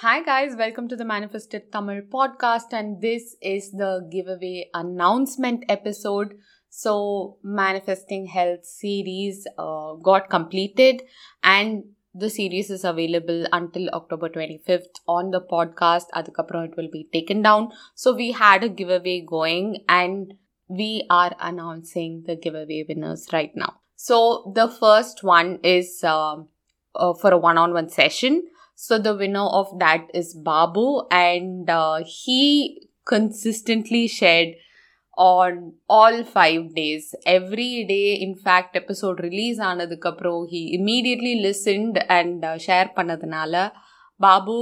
Hi, guys, welcome to the Manifested Tamil podcast, and this is the giveaway announcement episode. So, Manifesting Health series uh, got completed, and the series is available until October 25th on the podcast. Adukapram, it will be taken down. So, we had a giveaway going, and we are announcing the giveaway winners right now. So, the first one is uh, uh, for a one on one session. So the winner of that is Babu, and uh, he consistently shared on all five days. Every day, in fact, episode release ஆனதுக்கப்புறம் he immediately listened and uh, share பண்ணதுனால Babu,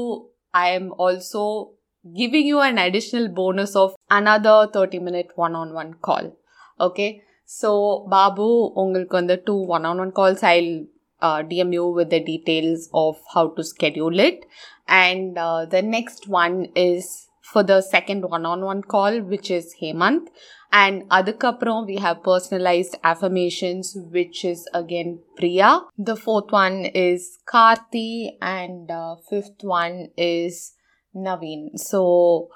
I am also giving you an additional bonus of another 30 minute one-on-one call. Okay. So, Babu, உங்களுக்கு வந்து two one-on-one calls I'll uh, DM you with the details of how to schedule it. And uh, the next one is for the second one-on-one call, which is Hemant. And adukapram we have personalized affirmations, which is again Priya. The fourth one is Karthi, and uh, fifth one is Naveen. So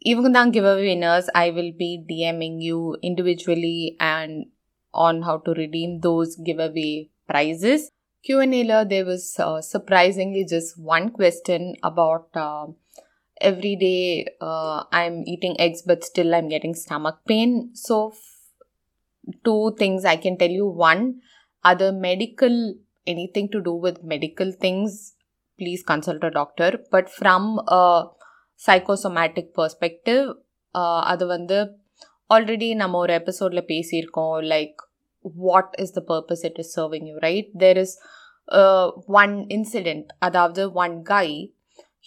even the giveaway winners, I will be DMing you individually and on how to redeem those giveaway prizes. Q&A there was uh, surprisingly just one question about uh, every day uh, I'm eating eggs but still I'm getting stomach pain. So f- two things I can tell you. One, other medical anything to do with medical things, please consult a doctor. But from a psychosomatic perspective, uh, அது வந்து already நம்ம ஒரு எபிசோடில் பேசியிருக்கோம் like what is the purpose it is serving you, right? There is uh, one incident, அதாவது one guy,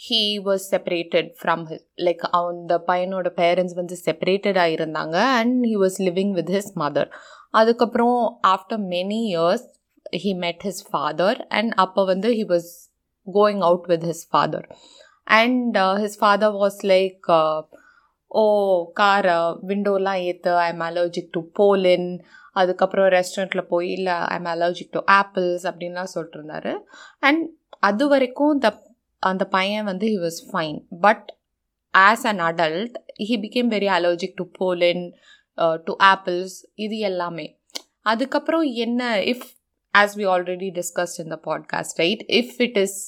he was separated from his, like அந்த பையனோட parents வந்து செப்பரேட்டடாக இருந்தாங்க and he was living with his mother. அதுக்கப்புறம் after many years he met his father and அப்போ வந்து he was going out with his father. And uh, his father was like, uh, ஓ காரை விண்டோலாம் ஏற்று I am allergic to pollen அதுக்கப்புறம் ரெஸ்டாரண்ட்டில் போய் இல்லை I am allergic to apples அப்படின்லாம் சொல்லிட்டுருந்தாரு. அண்ட் அது வரைக்கும் த அந்த பையன் வந்து he was fine but as an adult he became very allergic to pollen to apples இது எல்லாமே. அதுக்கப்புறம் என்ன if as we already discussed in the podcast right if it is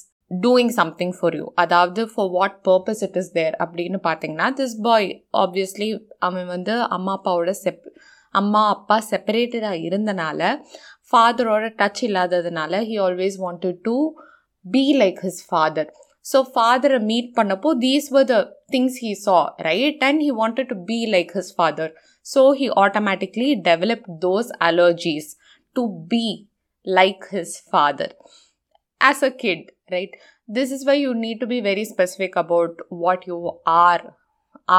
doing something for you அதாவது for what purpose it is there அப்படின்னு பார்த்தீங்கன்னா this boy obviously அவன் வந்து அம்மா அப்பாவோட செப் அம்மா அப்பா செப்பரேட்டடாக இருந்தனால ஃபாதரோட டச் இல்லாததுனால he always wanted to be like his father so ஃபாதரை meet பண்ணப்போ these were the things he saw right and he wanted to be like his father so he automatically develop those allergies to be like his father as a kid, right? This is why you need to be very specific about what you are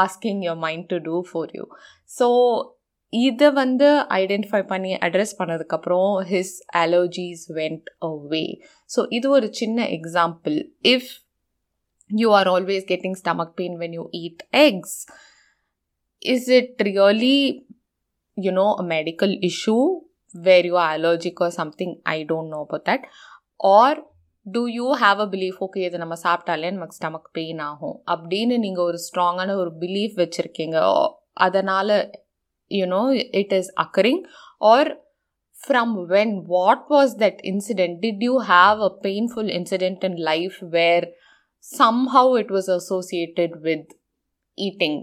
asking your mind to do for you. So, இதை வந்து identify பண்ணி address பண்ணதுக்கப்புறம் his allergies went away so இது ஒரு சின்ன example if you are always getting stomach pain when you eat X is it really you know a medical issue where you are allergic or something I don't know about that R do you have a belief okay இதை நம்ம சாப்பிட்டாலே நமக்கு stomach pain ஆகும்? அப்படின்னு நீங்கள் ஒரு ஸ்ட்ராங்கான ஒரு பிலீஃப் வச்சுருக்கீங்க. அதனால் you know it is occurring or from when what was that incident did you have a painful incident in life where somehow it was associated with eating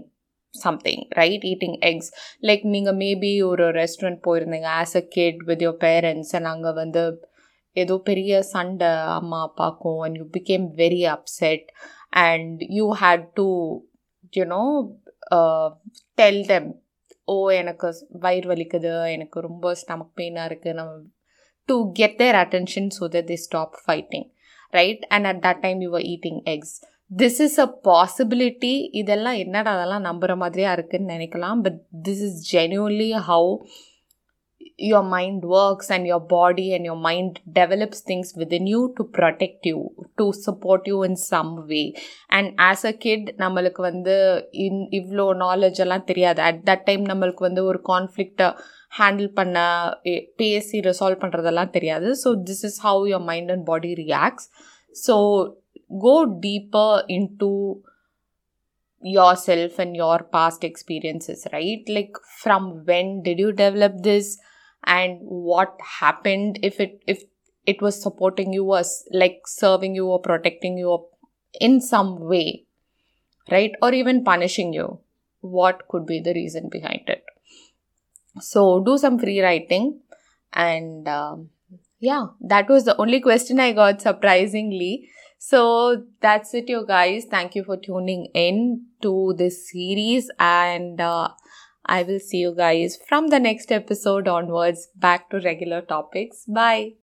something right eating X like நீங்கள் maybe ஒரு restaurant போயிருந்தீங்க as a kid with your parents and அங்கே வந்து ஏதோ பெரிய சண்டை அம்மா அப்பாக்கும் and you became very upset and you had to you know tell them oh எனக்கு வயிறு வலிக்குது எனக்கு ரொம்ப ஸ்டமக் பெயினாக இருக்குது நம்ம to get their attention so that they stop fighting right and at that time you are eating X this is a possibility இதெல்லாம் என்னடா அதெல்லாம் நம்புகிற மாதிரியா இருக்குன்னு நினைக்கலாம் but this is genuinely how your mind works and your body and your mind develops things within you to protect you to support you in some way and as a kid நம்மளுக்கு வந்து இன் இவ்வளோ knowledge எல்லாம் தெரியாது at that time நம்மளுக்கு வந்து ஒரு கான்ஃப்ளிக்டை handle பண்ண பேசி ரிசால்வ் பண்ணுறதெல்லாம் தெரியாது so this is how your mind and body reacts so go deeper into yourself and your past experiences, right? Like from when did you develop this And what happened if it if it was supporting you was like serving you or protecting you in some way, right? Or even punishing you. What could be the reason behind it? So do some free writing and um, yeah, that was the only question I got surprisingly. So that's it, you guys. Thank you for tuning in to this series, and uh, I will see you guys from the next episode onwards back to regular topics. Bye.